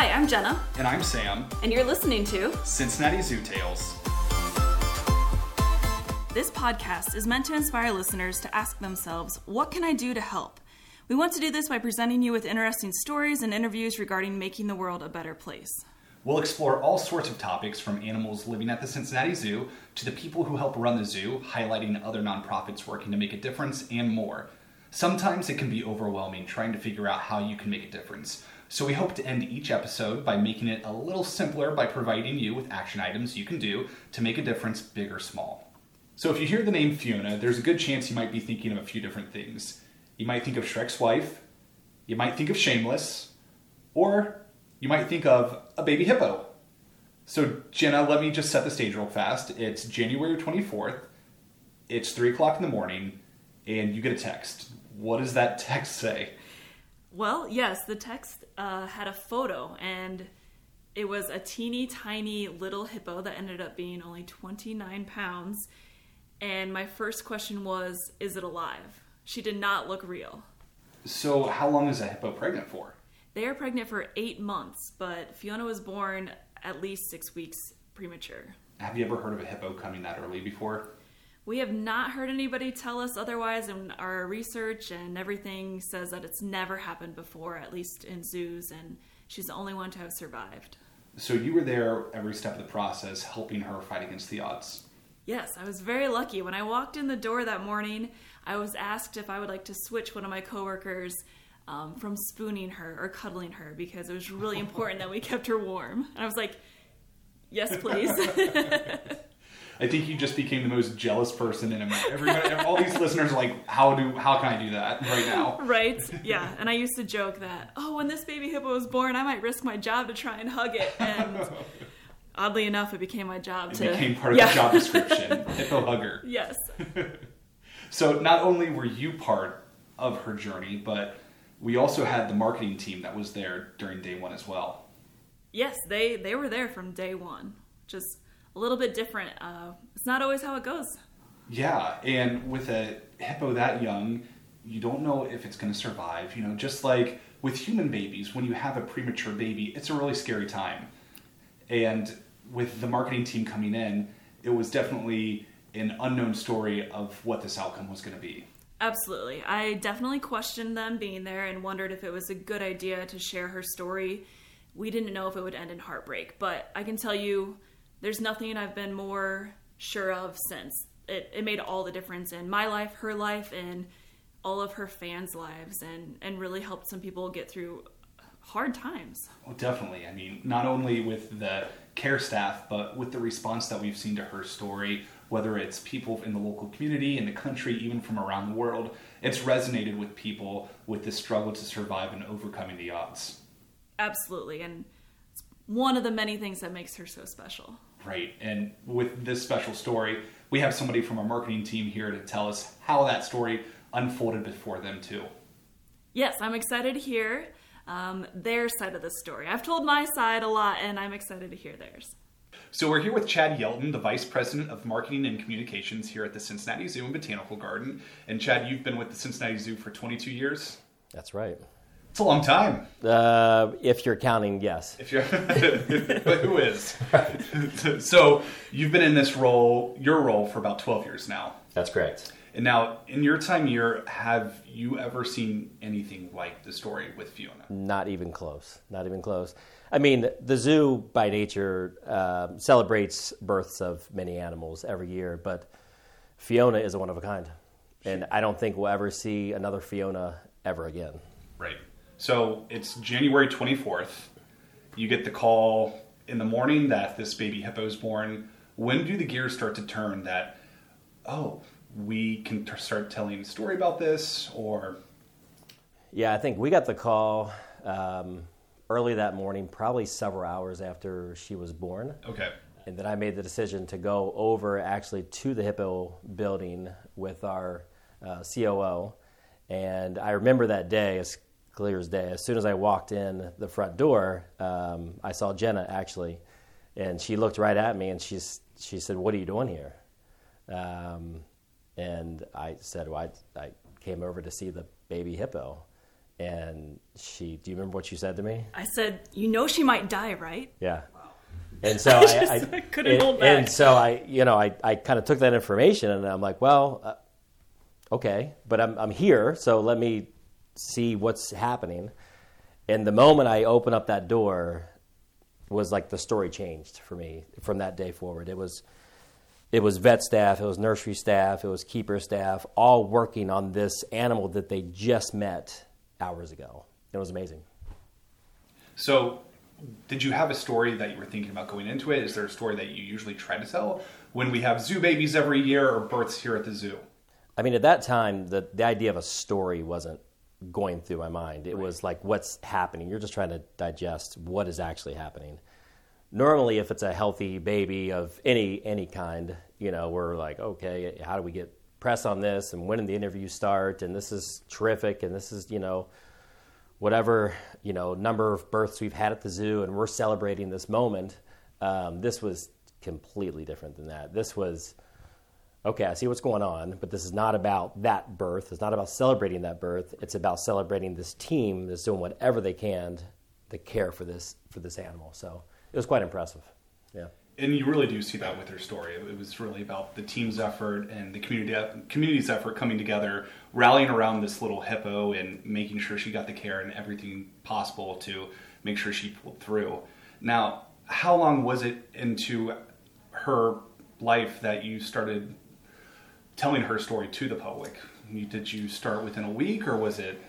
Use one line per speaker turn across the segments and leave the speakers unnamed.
Hi, I'm Jenna,
And I'm Sam,
and you're listening to
Cincinnati Zoo Tales.
This podcast is meant to inspire listeners to ask themselves, what can I do to help? We want to do this by presenting you with interesting stories and interviews regarding making the world a better place.
We'll explore all sorts of topics from animals living at the Cincinnati Zoo to the people who help run the zoo, highlighting other nonprofits working to make a difference, and more. Sometimes it can be overwhelming trying to figure out how you can make a difference. So we hope to end each episode by making it a little simpler by providing you with action items you can do to make a difference, big or small. So if you hear the name Fiona, there's a good chance you might be thinking of a few different things. You might think of Shrek's wife, you might think of Shameless, or you might think of a baby hippo. So, Jenna, let me just set the stage real fast. It's January 24th, it's 3 o'clock in the morning, and you get a text. What does that text say?
Well, yes, the text uh, had a photo, and it was a teeny tiny little hippo that ended up being only 29 pounds. And my first question was, is it alive? She did not look real.
So, how long is a hippo pregnant for?
They are pregnant for eight months, but Fiona was born at least six weeks premature.
Have you ever heard of a hippo coming that early before?
We have not heard anybody tell us otherwise, and our research and everything says that it's never happened before, at least in zoos, and she's the only one to have survived.
So, you were there every step of the process helping her fight against the odds.
Yes, I was very lucky. When I walked in the door that morning, I was asked if I would like to switch one of my coworkers um, from spooning her or cuddling her because it was really important that we kept her warm. And I was like, yes, please.
I think you just became the most jealous person in America. Everybody, all these listeners are like, how do, how can I do that right now?
right? Yeah. And I used to joke that, oh, when this baby hippo was born, I might risk my job to try and hug it. And oddly enough, it became my job
It
to.
became part of
Yeah.
the job description, hippo hugger.
yes.
So not only were you part of her journey, but we also had the marketing team that was there during day one as well.
Yes, they, they were there from day one. Just a little bit different. Uh, it's not always how it goes.
Yeah, and with a hippo that young, you don't know if it's going to survive. You know, just like with human babies, when you have a premature baby, it's a really scary time. And with the marketing team coming in, it was definitely an unknown story of what this outcome was going to be.
Absolutely. I definitely questioned them being there and wondered if it was a good idea to share her story. We didn't know if it would end in heartbreak, but I can tell you there's nothing I've been more sure of since. It, it made all the difference in my life, her life, and all of her fans' lives, and, and really helped some people get through hard times.
Well, definitely. I mean, not only with the care staff, but with the response that we've seen to her story, whether it's people in the local community, in the country, even from around the world, it's resonated with people with the struggle to survive and overcoming the odds.
Absolutely. And it's one of the many things that makes her so special.
Right. And with this special story, we have somebody from our marketing team here to tell us how that story unfolded before them, too.
Yes, I'm excited to hear um, their side of the story. I've told my side a lot, and I'm excited to hear theirs.
So we're here with Chad Yelton, the Vice President of Marketing and Communications here at the Cincinnati Zoo and Botanical Garden. And Chad, you've been with the Cincinnati Zoo for 22 years.
That's right.
It's a long time.
Uh, if you're counting, yes.
If you're, but who is? so you've been in this role, your role, for about 12 years now.
That's correct.
And now, in your time here, have you ever seen anything like the story with Fiona?
Not even close. Not even close. I mean, the zoo by nature um celebrates births of many animals every year, but Fiona is a one of a kind. And I don't think we'll ever see another Fiona ever again.
Right. So it's January 24th. You get the call in the morning that this baby hippo is born. When do the gears start to turn that, oh, we can t- start telling a story about this? Or,
Yeah, I think we got the call um, early that morning, probably several hours after she was born.
okay.
And then I made the decision to go over actually to the Hippo building with our uh, COO. And I remember that day as clear as day. As soon as I walked in the front door, um, I saw Jenna actually. And she looked right at me and she's, she said, What are you doing here? Um, and I said, Well, I, I came over to see the baby hippo. and she. Do you remember what you said to me?
I said, "You know she might die, right?"
Yeah. And so
I
I,
I couldn't
and,
hold back.
And so I, you know, I, I kind of took that information and I'm like, well, uh, okay, but I'm, I'm here, so let me see what's happening. And the moment I opened up that door was like the story changed for me from that day forward. It was, it was vet staff, it was nursery staff, it was keeper staff, all working on this animal that they just met hours ago. It was amazing.
So, did you have a story that you were thinking about going into it? Is there a story that you usually try to tell when we have zoo babies every year or births here at the zoo?
I mean, at that time, the, the idea of a story wasn't going through my mind. It was like, what's happening? You're just trying to digest what is actually happening. Normally, if it's a healthy baby of any any kind, you know, we're like, okay, how do we get press on this, and when did the interview start, and this is terrific, and this is, you know, whatever you know number of births we've had at the zoo, and we're celebrating this moment. Um, this was completely different than that. This was okay, I see what's going on, but this is not about that birth. It's not about celebrating that birth. It's about celebrating this team that's doing whatever they can to care for this for this animal. So it was quite impressive. Yeah.
And you really do see that with her story. It was really about the team's effort and the community community's effort coming together, rallying around this little hippo and making sure she got the care and everything possible to make sure she pulled through. Now, how long was it into her life that you started telling her story to the public? You, did you start within a week or was it?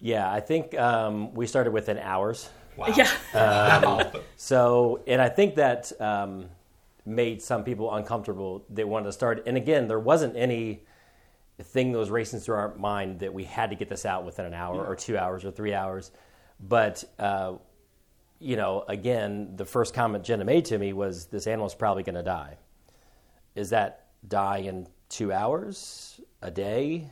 Yeah, I think um, we started within hours.
Wow.
Yeah.
Wow.
So, and I think that um, made some people uncomfortable. They wanted to start, and again, there wasn't any thing that was racing through our mind that we had to get this out within an hour or two hours or three hours. But uh, you know, again, the first comment Jenna made to me was, "This animal's probably going to die." Is that die in two hours, a day,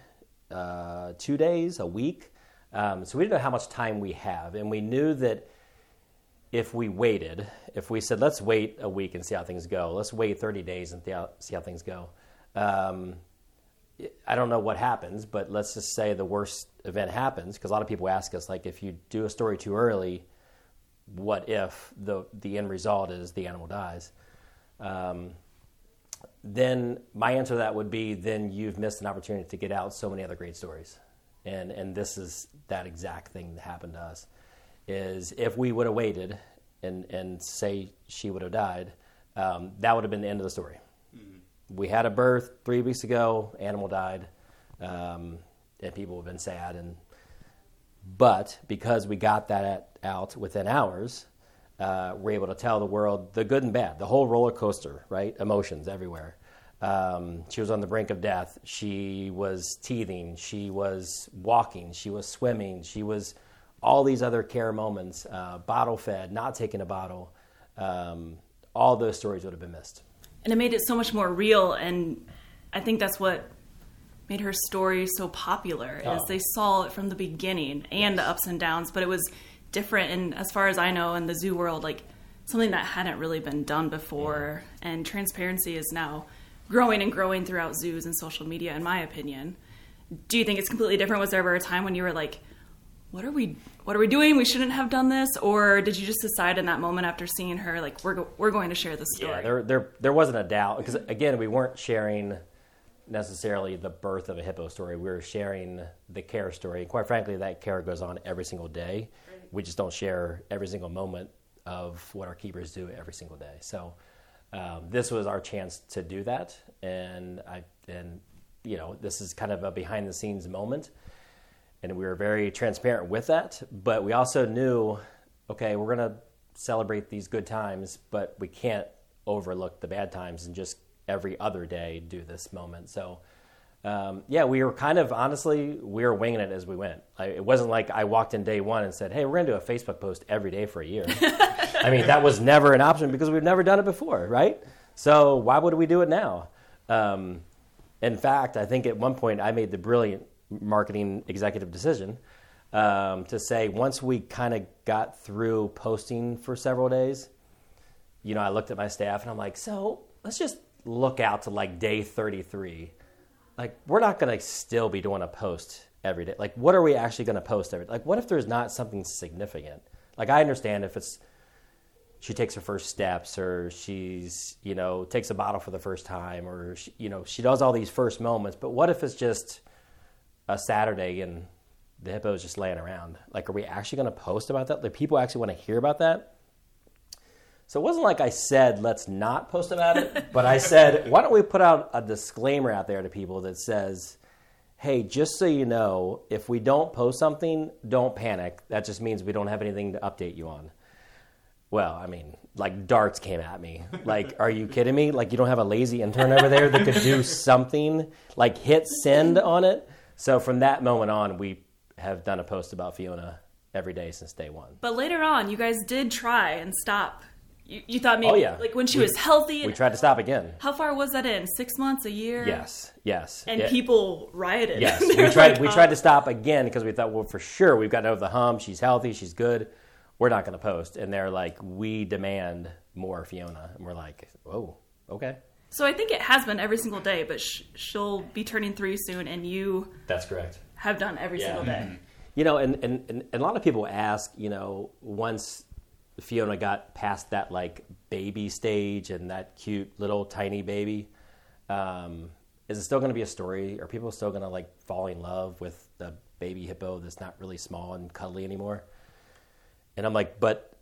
uh, two days, a week? Um, so we didn't know how much time we have, and we knew that if we waited, if we said, let's wait a week and see how things go, let's wait 30 days and see how, things go. Um, I don't know what happens, but let's just say the worst event happens because a lot of people ask us, like, if you do a story too early, what if the, the end result is the animal dies? Um, then my answer to that would be then you've missed an opportunity to get out so many other great stories. And, and this is that exact thing that happened to us is if we would have waited and, and say she would have died, um, that would have been the end of the story. We had a birth three weeks ago, animal died, um, and people have been sad. And but because we got that out within hours, uh, we're able to tell the world the good and bad, the whole roller coaster, right? Emotions everywhere. Um, she was on the brink of death. She was teething. She was walking. She was swimming. She was all these other care moments, uh, bottle fed, not taking a bottle. Um, all those stories would have been missed.
and it made it so much more real and i think that's what made her story so popular is
Oh.
they saw it from the beginning and the ups and downs but it was different and as far as i know in the zoo world like something that hadn't really been done before. And transparency is now growing and growing throughout zoos and social media in my opinion. Do you think it's completely different? Was there ever a time when you were like what are we what are we doing? We shouldn't have done this? Or did you just decide in that moment after seeing her like we're, go- we're going to share this story?
Yeah, there, there, there wasn't a doubt because again, we weren't sharing necessarily the birth of a hippo story. We were sharing the care story. Quite frankly, that care goes on every single day. We just don't share every single moment of what our keepers do every single day. So um, this was our chance to do that, and I and you know this is kind of a behind the scenes moment and we were very transparent with that. But we also knew, okay, we're to celebrate these good times, but we can't overlook the bad times and just every other day do this moment. So, um, yeah, we were kind of honestly, we were winging it as we went. I, it wasn't like I walked in day one and said, hey, we're going to do a Facebook post every day for a year. I mean, that was never an option because we've never done it before, right? So, why would we do it now? Um, in fact, I think at one point I made the brilliant marketing executive decision um, to say once we kind of got through posting for several days, you know, I looked at my staff and I'm like, so let's just look out to like day 33. Like, we're not going to still be doing a post every day? Like, what are we actually going to post every? Like, what if there's not something significant? Like, I understand if it's she takes her first steps or she's you know takes a bottle for the first time or she, you know she does all these first moments but what if it's just a saturday and the hippo is just laying around like are we actually going to post about that do people actually want to hear about that so it wasn't like i said let's not post about it but i said why don't we put out a disclaimer out there to people that says hey just so you know if we don't post something don't panic that just means we don't have anything to update you on well, I mean, like darts came at me. Like, are you kidding me? Like, you don't have a lazy intern over there that could do something, like hit send on it? So from that moment on, we have done a post about Fiona every day since day one.
But later on, you guys did try and stop. You, you thought maybe,
Oh, yeah.
like when she
We-
was healthy.
We tried to stop again.
how far was that in? Six months, a year?
Yes, yes.
And
Yeah.
people rioted.
Yes, we tried.
like,
we
"Oh."
tried to stop again because we thought, well, for sure, we've gotten over the hump. She's healthy. She's good. We're not going to post. And they're like, we demand more Fiona. And we're like, oh, okay.
So I think it has been every single day, but sh- she'll be turning three soon, and you
That's correct.
have done every
Yeah.
single day.
You know, and, and, and a lot of people ask, you know, once Fiona got past that like baby stage and that cute little tiny baby, um, is it still going to be a story? Are people still going to like fall in love with the baby hippo that's not really small and cuddly anymore? And I'm like, but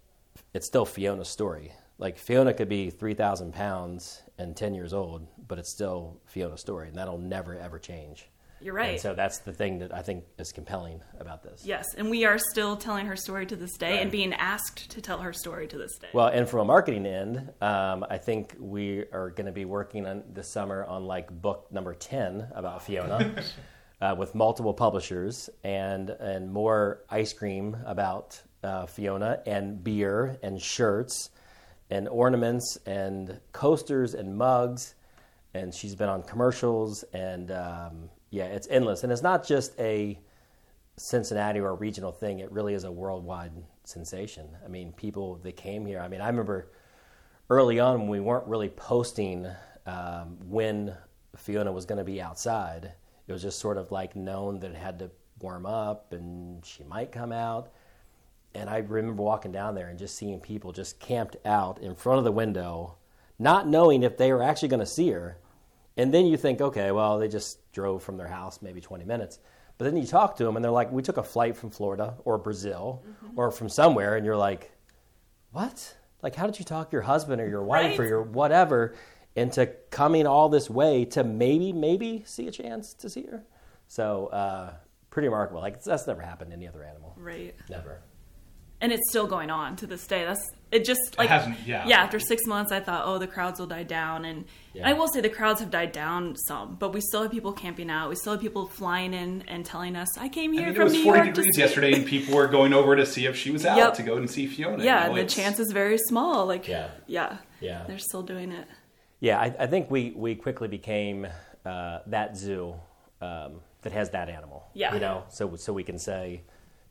it's still Fiona's story. Like Fiona could be 3,000 pounds and 10 years old, but it's still Fiona's story, and that'll never ever change.
You're right.
And so that's the thing that I think is compelling about this.
Yes, and we are still telling her story to this day and being asked to tell her story to this day.
Well, and from a marketing end, um, I think we are going to be working on this summer on like book number ten about Fiona, uh, with multiple publishers and and more ice cream about uh, Fiona and beer and shirts and ornaments and coasters and mugs, and she's been on commercials and um, yeah, it's endless. And it's not just a Cincinnati or a regional thing. It really is a worldwide sensation. I mean, people that came here. I mean, I remember early on when we weren't really posting um, when Fiona was going to be outside. It was just sort of like known that it had to warm up and she might come out. And I remember walking down there and just seeing people just camped out in front of the window, not knowing if they were actually going to see her. And then you think, okay, well, they just drove from their house maybe 20 minutes. But then you talk to them and they're like, we took a flight from Florida or Brazil or from somewhere. And you're like, what? Like, how did you talk your husband or your wife
Right.
or your whatever into coming all this way to maybe, maybe see a chance to see her? So, uh, pretty remarkable. Like, that's never happened to any other animal.
right.
Never.
And it's still going on to this day. That's it just like
hasn't- yeah.
Yeah, after 6 months I thought, "Oh, the crowds will die down." And
Yeah.
I will say the crowds have died down some, but we still have people camping out. We still have people flying in and telling us, "I came here
I
here
mean, it was
New
40
York
degrees yesterday, and people were going over to see if she was out
Yep.
to go and see Fiona. you
Yeah,
know,
the chance is very small. Like
Yeah.
yeah.
Yeah.
They're still doing it.
Yeah, I, I think we, we quickly became uh, that zoo um, that has that animal.
Yeah.
You know, so so we can say,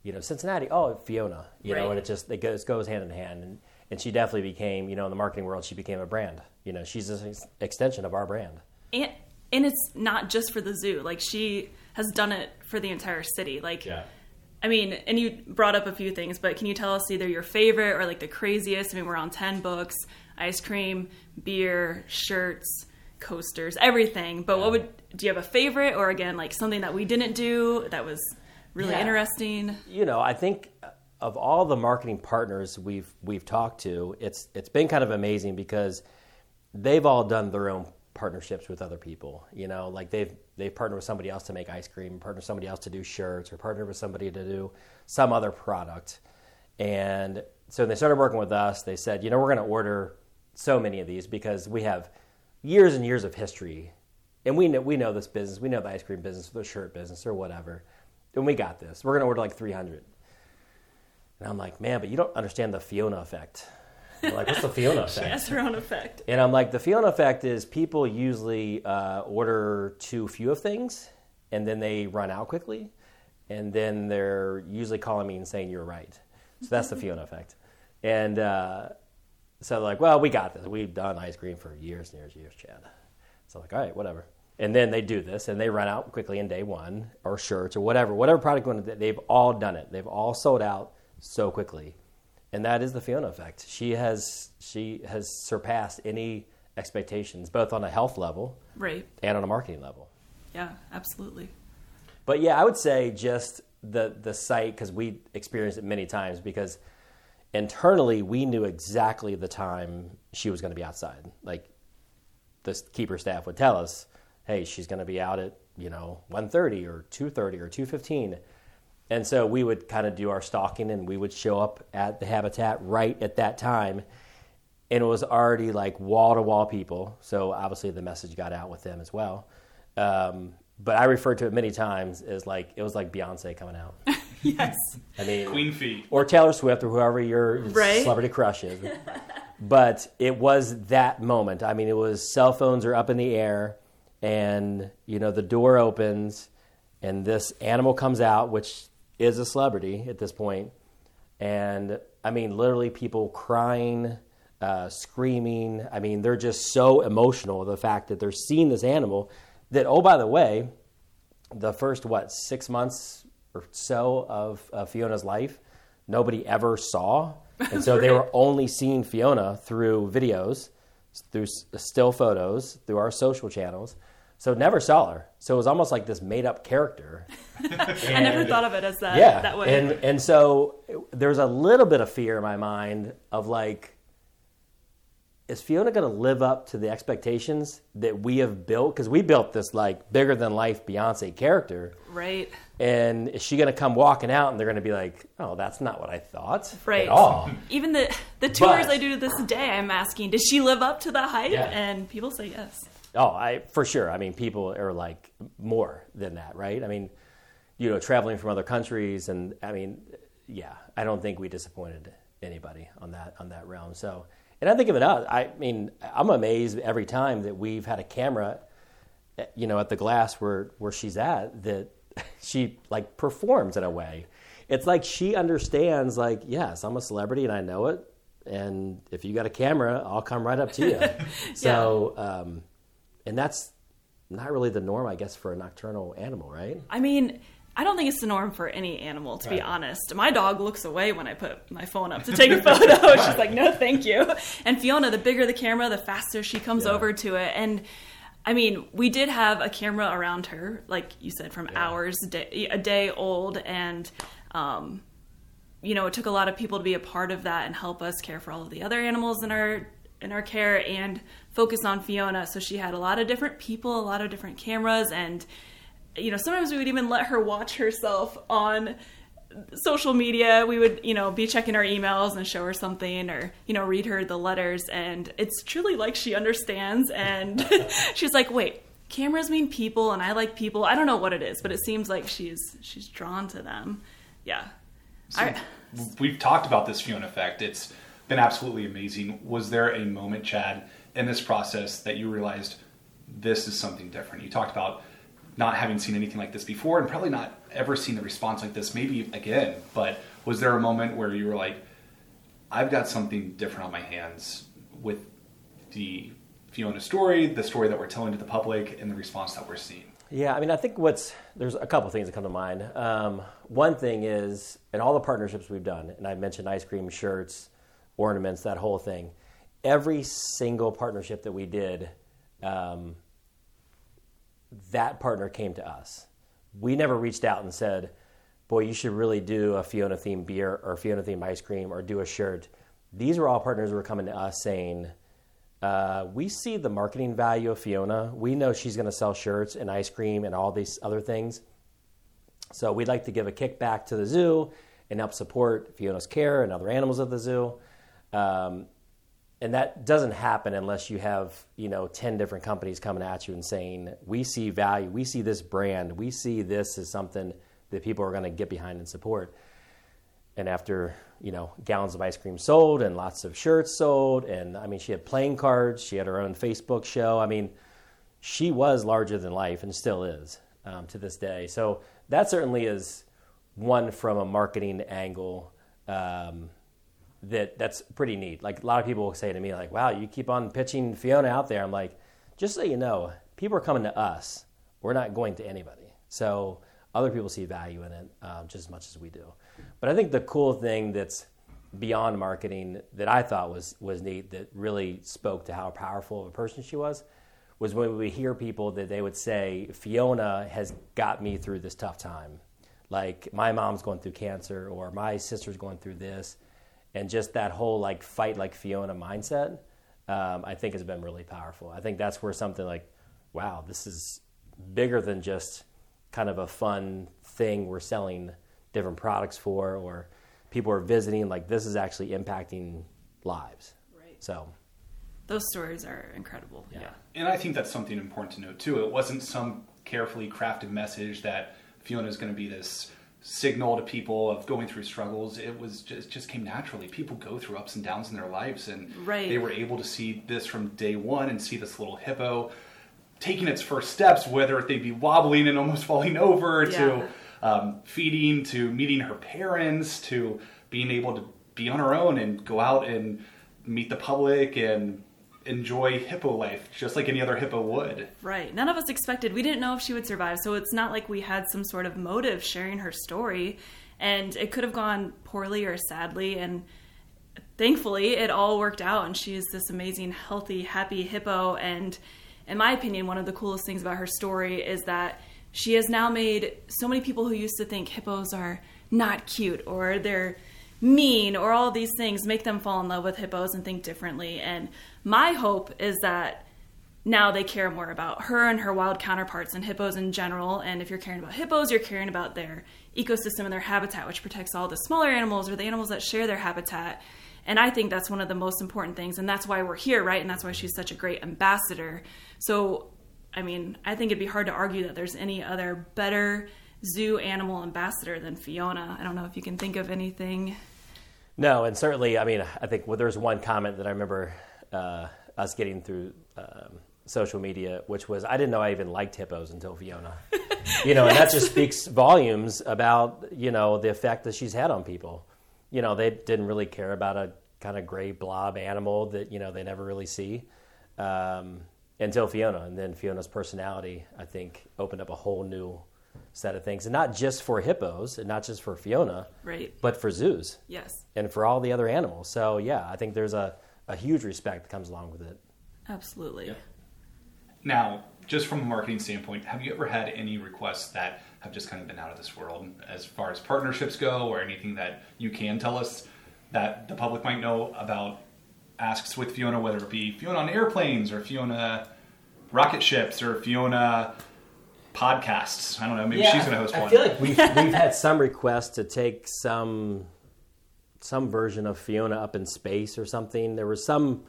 you know, Cincinnati, oh, Fiona, you know, and it just it goes goes hand in hand. And, and she definitely became, you know, in the marketing world, she became a brand. You know, she's an ex- extension of our brand.
and and it's not just for the zoo. Like she has done it for the entire city. Like i mean and you brought up a few things but can you tell us either your favorite or like the craziest? I mean we're on 10 books ice cream beer shirts coasters everything. But what would do you have a favorite or again like something that we didn't do that was really
Yeah.
interesting
you know, I think uh, of all the marketing partners we've we've talked to, it's it's been kind of amazing because they've all done their own partnerships with other people. You know, like they've they've partnered with somebody else to make ice cream, partnered with somebody else to do shirts, or partnered with somebody to do some other product. And so when they started working with us, they said, you know, we're going to order so many of these because we have years and years of history, and we know we know this business, we know the ice cream business, the shirt business, or whatever. And we got this. We're going to order like 300. And I'm like, man, but you don't understand the Fiona effect. They're like, what's the Fiona effect?
has her own effect
And I'm like, the Fiona effect is people usually uh, order too few of things, and then they run out quickly, and then they're usually calling me and saying you're right. So that's the Fiona effect. And uh, so they're like, well, we got this. We've done ice cream for years and years and years, Chad. So I'm like, all right, whatever. And then they do this and they run out quickly in day one or shirts or whatever, whatever product they've all done it. They've all sold out so quickly. And that is the Fiona effect. She has she has surpassed any expectations, both on a health level
Right.
and on a marketing level.
Yeah, absolutely.
But yeah, I would say just the the site because we experienced it many times because internally we knew exactly the time she was going to be outside. Like the keeper staff would tell us, "Hey, she's going to be out at you know 1.30 or 2.30 or 2.15. And so we would kind of do our stalking and we would show up at the habitat right at that time. And it was already like wall to wall people. So obviously the message got out with them as well. Um, but I referred to it many times as like, it was like Beyonce coming out.
Yes.
I mean,
Queen Fee.
or Taylor Swift or whoever your
Right.
celebrity crush is. but it was that moment. I mean, it was cell phones are up in the air, and you know the door opens, and this animal comes out, which is a celebrity at this point, and I mean, literally people crying. Uh, screaming. I mean, they're just so emotional. The fact that they're seeing this animal that, oh, by the way, the first what six months or so of uh, Fiona's life, nobody ever saw, and so they were only seeing Fiona through videos, through still photos, through our social channels. So never saw her. So it was almost like this made up character.
I never thought of it as that
yeah,
that way.
and and so there's a little bit of fear in my mind of like. Is Fiona going to live up to the expectations that we have built? Because we built this like bigger than life Beyonce character,
right.
and is she going to come walking out and they're going to be like, "Oh, that's not what I thought
Right.
at all."
Even the the tours
But-
I do to this day, I'm asking, does she live up to the hype?
Yeah.
And people say yes.
Oh, I for sure. I mean, people are like more than that, right? I mean, you know, traveling from other countries, and I mean, yeah, I don't think we disappointed anybody on that on that realm. So, and I think of it out. I mean, I'm amazed every time that we've had a camera, you know, at the glass where where she's at that she like performs in a way. It's like she understands. Like, yes, I'm a celebrity and I know it. And if you got a camera, I'll come right up to you. so, um, and that's not really the norm, I guess, for a nocturnal animal, right?
I mean, I don't think it's the norm for any animal, to be honest. My dog looks away when I put my phone up to take a photo. She's like, no, thank you. And Fiona, the bigger the camera, the faster she comes
Yeah.
over to it. And I mean, we did have a camera around her, like you said, from hours a day, a day old. And, um, you know, it took a lot of people to be a part of that and help us care for all of the other animals in our in our care and focus on Fiona. So she had a lot of different people, a lot of different cameras, and you know, sometimes we would even let her watch herself on social media. We would, you know, be checking our emails and show her something or, you know, read her the letters and it's truly like she understands and she's like, "Wait, cameras mean people and I like people. I don't know what it is, but it seems like she's she's drawn to them." Yeah. I,
We've talked about this Fiona effect. It's been absolutely amazing. Was there a moment, Chad, in this process that you realized this is something different? You talked about not having seen anything like this before and probably not ever seen a response like this, maybe again. But was there a moment where you were like, I've got something different on my hands with the Fiona story, the story that we're telling to the public, and the response that we're seeing?
Yeah, I mean, I think what's there's a couple things that come to mind. Um, one thing is, in all the partnerships we've done, and I mentioned ice cream, shirts, ornaments, that whole thing. Every single partnership that we did, um, that partner came to us. We never reached out and said, "Boy, you should really do a Fiona themed beer or Fiona themed ice cream or do a shirt." These were all partners who were coming to us saying, uh, we see the marketing value of Fiona. We know she's going to sell shirts and ice cream and all these other things. So we'd like to give a kickback to the zoo and help support Fiona's care and other animals at the zoo. Um, and that doesn't happen unless you have you know 10 different companies coming at you and saying we see value. We see this brand. We see this as something that people are going to get behind and support. And after you know gallons of ice cream sold and lots of shirts sold and i mean she had playing cards. She had her own facebook show. I mean she was larger than life and still is um, to this day. So that certainly is one from a marketing angle um, that that's pretty neat like a lot of people will say to me like wow you keep on pitching fiona out there i'm like just so you know people are coming to us. We're not going to anybody. So other people see value in it um, just as much as we do. But I think the cool thing that's beyond marketing that I thought was was neat that really spoke to how powerful of a person she was was when we hear people that they would say Fiona has got me through this tough time. Like my mom's going through cancer or my sister's going through this and just that whole like fight like Fiona mindset um, I think has been really powerful. I think that's where something like wow, this is bigger than just kind of a fun thing we're selling different products for or people are visiting like this is actually impacting lives
Right.
so
Those stories are incredible. Yeah.
And I think that's something important to note too. It wasn't some carefully crafted message that Fiona is going to be this signal to people of going through struggles. It was just just came naturally. People go through ups and downs in their lives, and
Right.
they were able to see this from day one and see this little hippo taking its first steps, whether they'd be wobbling and almost falling over,
Yeah.
to um, feeding, to meeting her parents, to being able to be on her own and go out and meet the public and enjoy hippo life just like any other hippo would.
Right. None of us expected. We didn't know if she would survive, so it's not like we had some sort of motive sharing her story. And it could have gone poorly or sadly. And thankfully, it all worked out. And she is this amazing, healthy, happy hippo. And in my opinion, one of the coolest things about her story is that she has now made so many people who used to think hippos are not cute or they're mean or all these things make them fall in love with hippos and think differently. And my hope is that now they care more about her and her wild counterparts and hippos in general. And if you're caring about hippos, you're caring about their ecosystem and their habitat, which protects all the smaller animals or the animals that share their habitat. And I think that's one of the most important things. And that's why we're here, right? And that's why she's such a great ambassador. So, I mean, I think it'd be hard to argue that there's any other better zoo animal ambassador than Fiona. I don't know if you can think of anything.
No, and certainly, I mean, I think well, there's one comment that I remember uh, us getting through um, social media, which was, "I didn't know I even liked hippos until Fiona." you know, and that just speaks volumes about you know the effect that she's had on people. You know, they didn't really care about a kind of gray blob animal that you know they never really see um, until Fiona, and then Fiona's personality, I think, opened up a whole new set of things, and not just for hippos, and not just for Fiona,
Right.
but for zoos
Yes,
and for all the other animals. So yeah, I think there's a, a huge respect that comes along with it.
absolutely.
Now, just from a marketing standpoint, have you ever had any requests that have just kind of been out of this world as far as partnerships go or anything that you can tell us that the public might know about asks with Fiona, whether it be Fiona on airplanes or Fiona rocket ships or Fiona podcasts? I don't know. Maybe she's going to host
I
one.
feel like we've we've had some requests to take some some version of Fiona up in space or something. There was some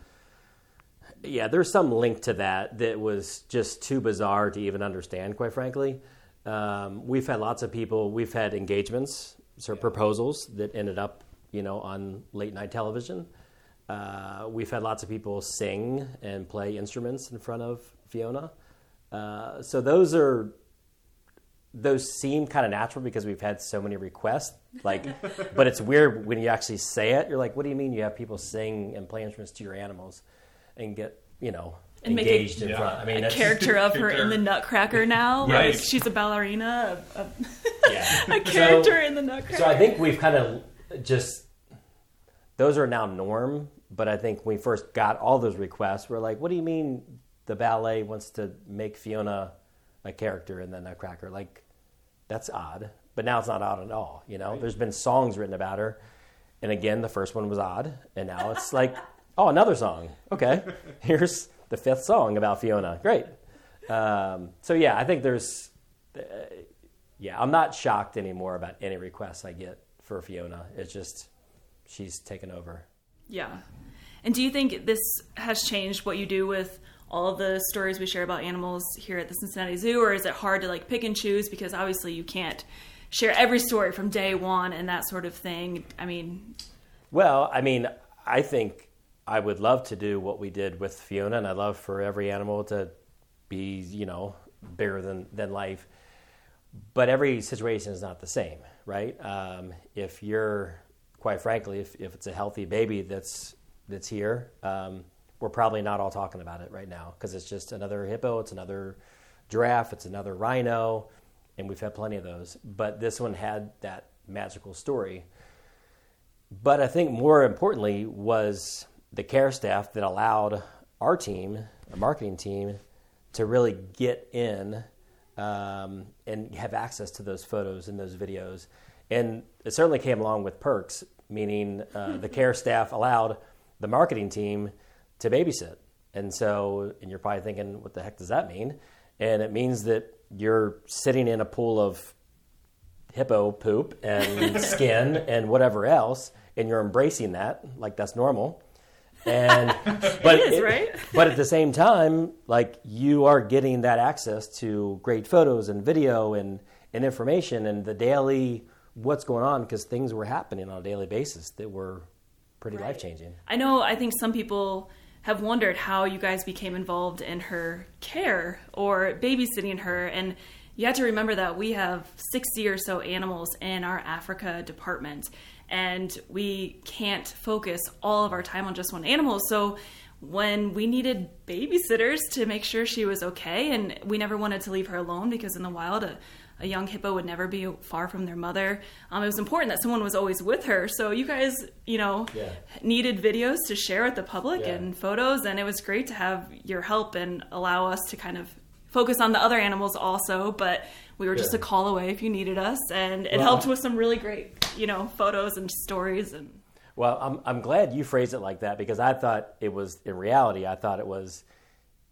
yeah, there's some link to that that was just too bizarre to even understand, quite frankly. Um, we've had lots of people, we've had engagements, sort of proposals that ended up, you know, on late night television. Uh, we've had lots of people sing and play instruments in front of Fiona. Uh, so those are those seem kind of natural because we've had so many requests. Like, but it's weird when you actually say it. You're like, what do you mean you have people sing and play instruments to your animals and get you know
And make a-
engaged in
Yeah.
front? I mean,
a
that's,
character of her in the Nutcracker now. Like
Right.
she's a ballerina, a, a,
yeah.
a character
So-
in the Nutcracker.
So I think we've kind of just those are now norm. But I think when we first got all those requests, we're like, what do you mean the ballet wants to make Fiona a character in the Nutcracker? Like, that's odd. But now it's not odd at all. You know, there's been songs written about her, and again, the first one was odd, and now it's like, oh, another song. Okay, here's the fifth song about Fiona. Great. Um, so yeah, I think there's, uh, yeah, I'm not shocked anymore about any requests I get for Fiona. It's just she's taken over.
yeah. And do you think this has changed what you do with all the stories we share about animals here at the Cincinnati Zoo, or is it hard to like pick and choose because obviously you can't share every story from day one and that sort of thing? I mean,
Well, I mean, I think I would love to do what we did with Fiona, and I'd love for every animal to be, you know, bigger than, than life. But every situation is not the same, right? Um, if you're, quite frankly, if, if it's a healthy baby that's that's here, um, we're probably not all talking about it right now because it's just another hippo, it's another giraffe, it's another rhino, and we've had plenty of those. But this one had that magical story. But I think more importantly was the care staff that allowed our team, our marketing team, to really get in um, and have access to those photos and those videos. And it certainly came along with perks, meaning uh, the care staff allowed the marketing team to babysit. And so, and you're probably thinking, what the heck does that mean? And it means that you're sitting in a pool of hippo poop and skin and whatever else, and you're embracing that like that's normal. And but
is, right?
but at the same time, like you are getting that access to great photos and video and, and information and the daily what's going on because things were happening on a daily basis that were pretty
Right.
life changing.
I know. I think some people have wondered how you guys became involved in her care or babysitting her, and you have to remember that we have 60 or so animals in our Africa department, and we can't focus all of our time on just one animal. So when we needed babysitters to make sure she was okay, and we never wanted to leave her alone because in the wild, a, a young hippo would never be far from their mother. Um, it was important that someone was always with her. So you guys, you know,
Yeah.
needed videos to share with the public
Yeah.
and photos, and it was great to have your help and allow us to kind of focus on the other animals also. But we were just a call away if you needed us, and it helped with some really great, you know, photos and stories and.
Well, I'm I'm glad you phrased it like that because I thought it was in reality. I thought it was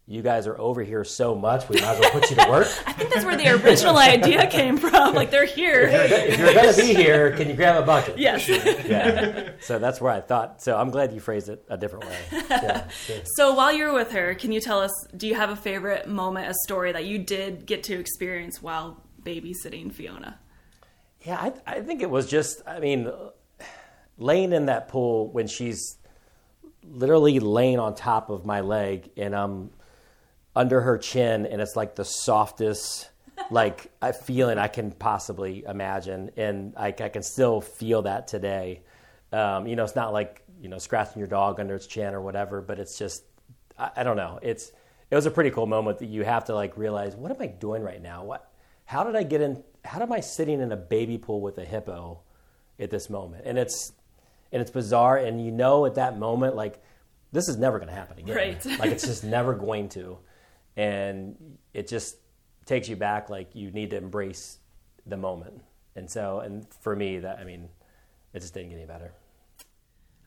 you guys are over here so much, we might as well put you to work.
I think that's where the original idea came from. Like they're here.
if you're going to be here, can you grab a bucket?
Yes.
Yeah. So that's where I thought. So I'm glad you phrased it a different way. Yeah.
So while you were with her, can you tell us? Do you have a favorite moment, a story that you did get to experience while babysitting Fiona?
Yeah, I, I think it was just, I mean, laying in that pool when she's literally laying on top of my leg and I'm under her chin and it's like the softest like feeling I can possibly imagine and I, I can still feel that today. Um, you know, it's not like you know scratching your dog under its chin or whatever, but it's just I, I don't know. It's it was a pretty cool moment that you have to like realize what am I doing right now? What how did I get in? How am I sitting in a baby pool with a hippo at this moment? And it's and it's bizarre, and you know at that moment like this is never going to happen again.
Right.
like it's just never going to, and it just takes you back. Like you need to embrace the moment, and so and for me that I mean, it just didn't get any better.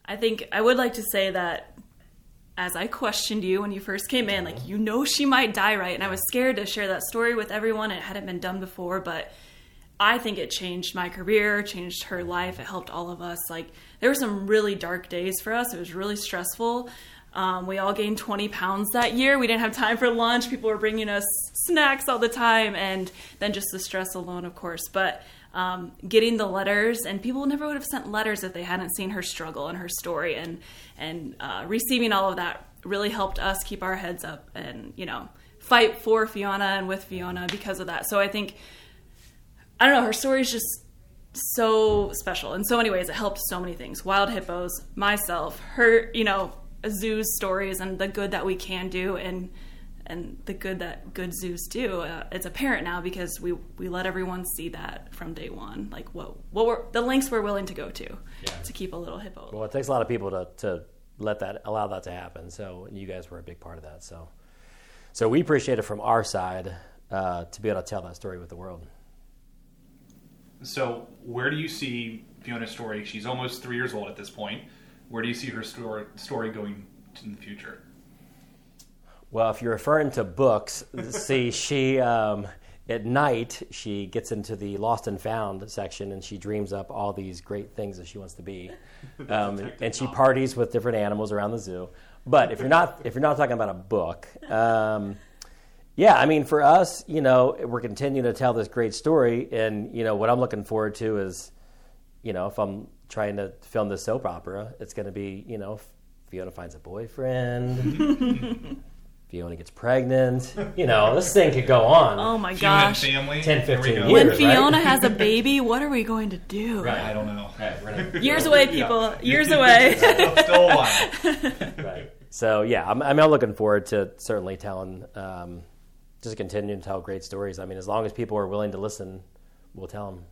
I think I would like to say that as I questioned you when you first came in, like you know she might die, right? And I was scared to share that story with everyone. It hadn't been done before, but I think it changed my career, changed her life. It helped all of us. Like there were some really dark days for us. It was really stressful. Um, we all gained 20 pounds that year. We didn't have time for lunch. People were bringing us snacks all the time, and then just the stress alone, of course. But um, getting the letters, and people never would have sent letters if they hadn't seen her struggle and her story, and and uh, receiving all of that really helped us keep our heads up and you know fight for Fiona and with Fiona because of that. So I think I don't know, her story is just so special in so many ways. It helped so many things. Wild hippos, myself, her, you know, zoos stories and the good that we can do and and the good that good zoos do. Uh, it's apparent now because we we let everyone see that from day one, like what what we're the lengths we're willing to go to
Yeah.
to keep a little hippo.
Well, it takes a lot of people to, to let that allow that to happen. So you guys were a big part of that. So so we appreciate it from our side uh, to be able to tell that story with the world.
So, where do you see Fiona's story? She's almost three years old at this point. Where do you see her story, story going in the future?
Well, if you're referring to books, see, she um, at night she gets into the lost and found section, and she dreams up all these great things that she wants to be, um, and she parties with different animals around the zoo. But if you're not if you're not talking about a book, um, yeah, I mean, for us, you know, we're continuing to tell this great story, and you know, what I'm looking forward to is, you know, if I'm trying to film the soap opera, it's going to be, you know, Fiona finds a boyfriend. Fiona gets pregnant. You know, this thing could go on.
Oh my
Fiona
gosh.
family.
10, 15
go.
years.
When
right?
Fiona has a baby, what are we going to do?
I don't know.
Right, gonna-
Years away, people. Years away.
Still alive.
right. so yeah, I'm, I'm looking forward to certainly telling, um, just continuing to tell great stories. I mean, as long as people are willing to listen, we'll tell them.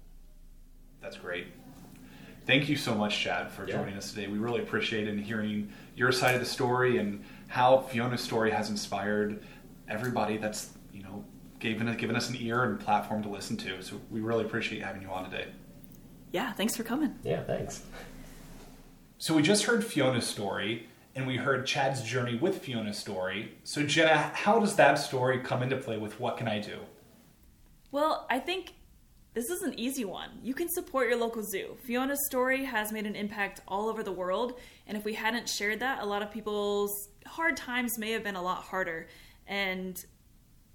That's great. Thank you so much, Chad, for
Yeah.
joining us today. We really appreciate and hearing your side of the story and how Fiona's story has inspired everybody that's you know given given us an ear and platform to listen to. So we really appreciate having you on today.
Yeah, thanks for coming.
Yeah, thanks.
So we just heard Fiona's story, and we heard Chad's journey with Fiona's story. So Jenna, how does that story come into play with what can I do?
Well, I think this is an easy one. You can support your local zoo. Fiona's story has made an impact all over the world, and if we hadn't shared that, a lot of people's hard times may have been a lot harder. And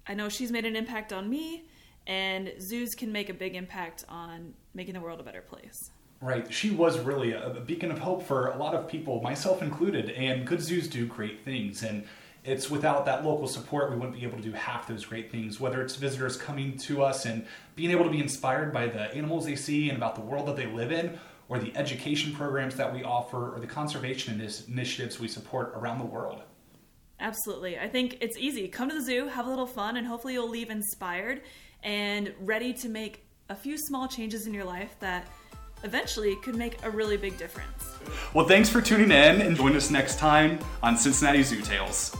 I know she's made an impact on me, and zoos can make a big impact on making the world a better place.
Right. She was really a, beacon of hope for a lot of people, myself included. And good zoos do great things. And it's without that local support, we wouldn't be able to do half those great things. Whether it's visitors coming to us and being able to be inspired by the animals they see and about the world that they live in, or the education programs that we offer, or the conservation initiatives we support around the world.
Absolutely. I think it's easy. Come to the zoo, have a little fun, and hopefully you'll leave inspired and ready to make a few small changes in your life that eventually could make a really big difference.
Well, thanks for tuning in and join us next time on Cincinnati Zoo Tales.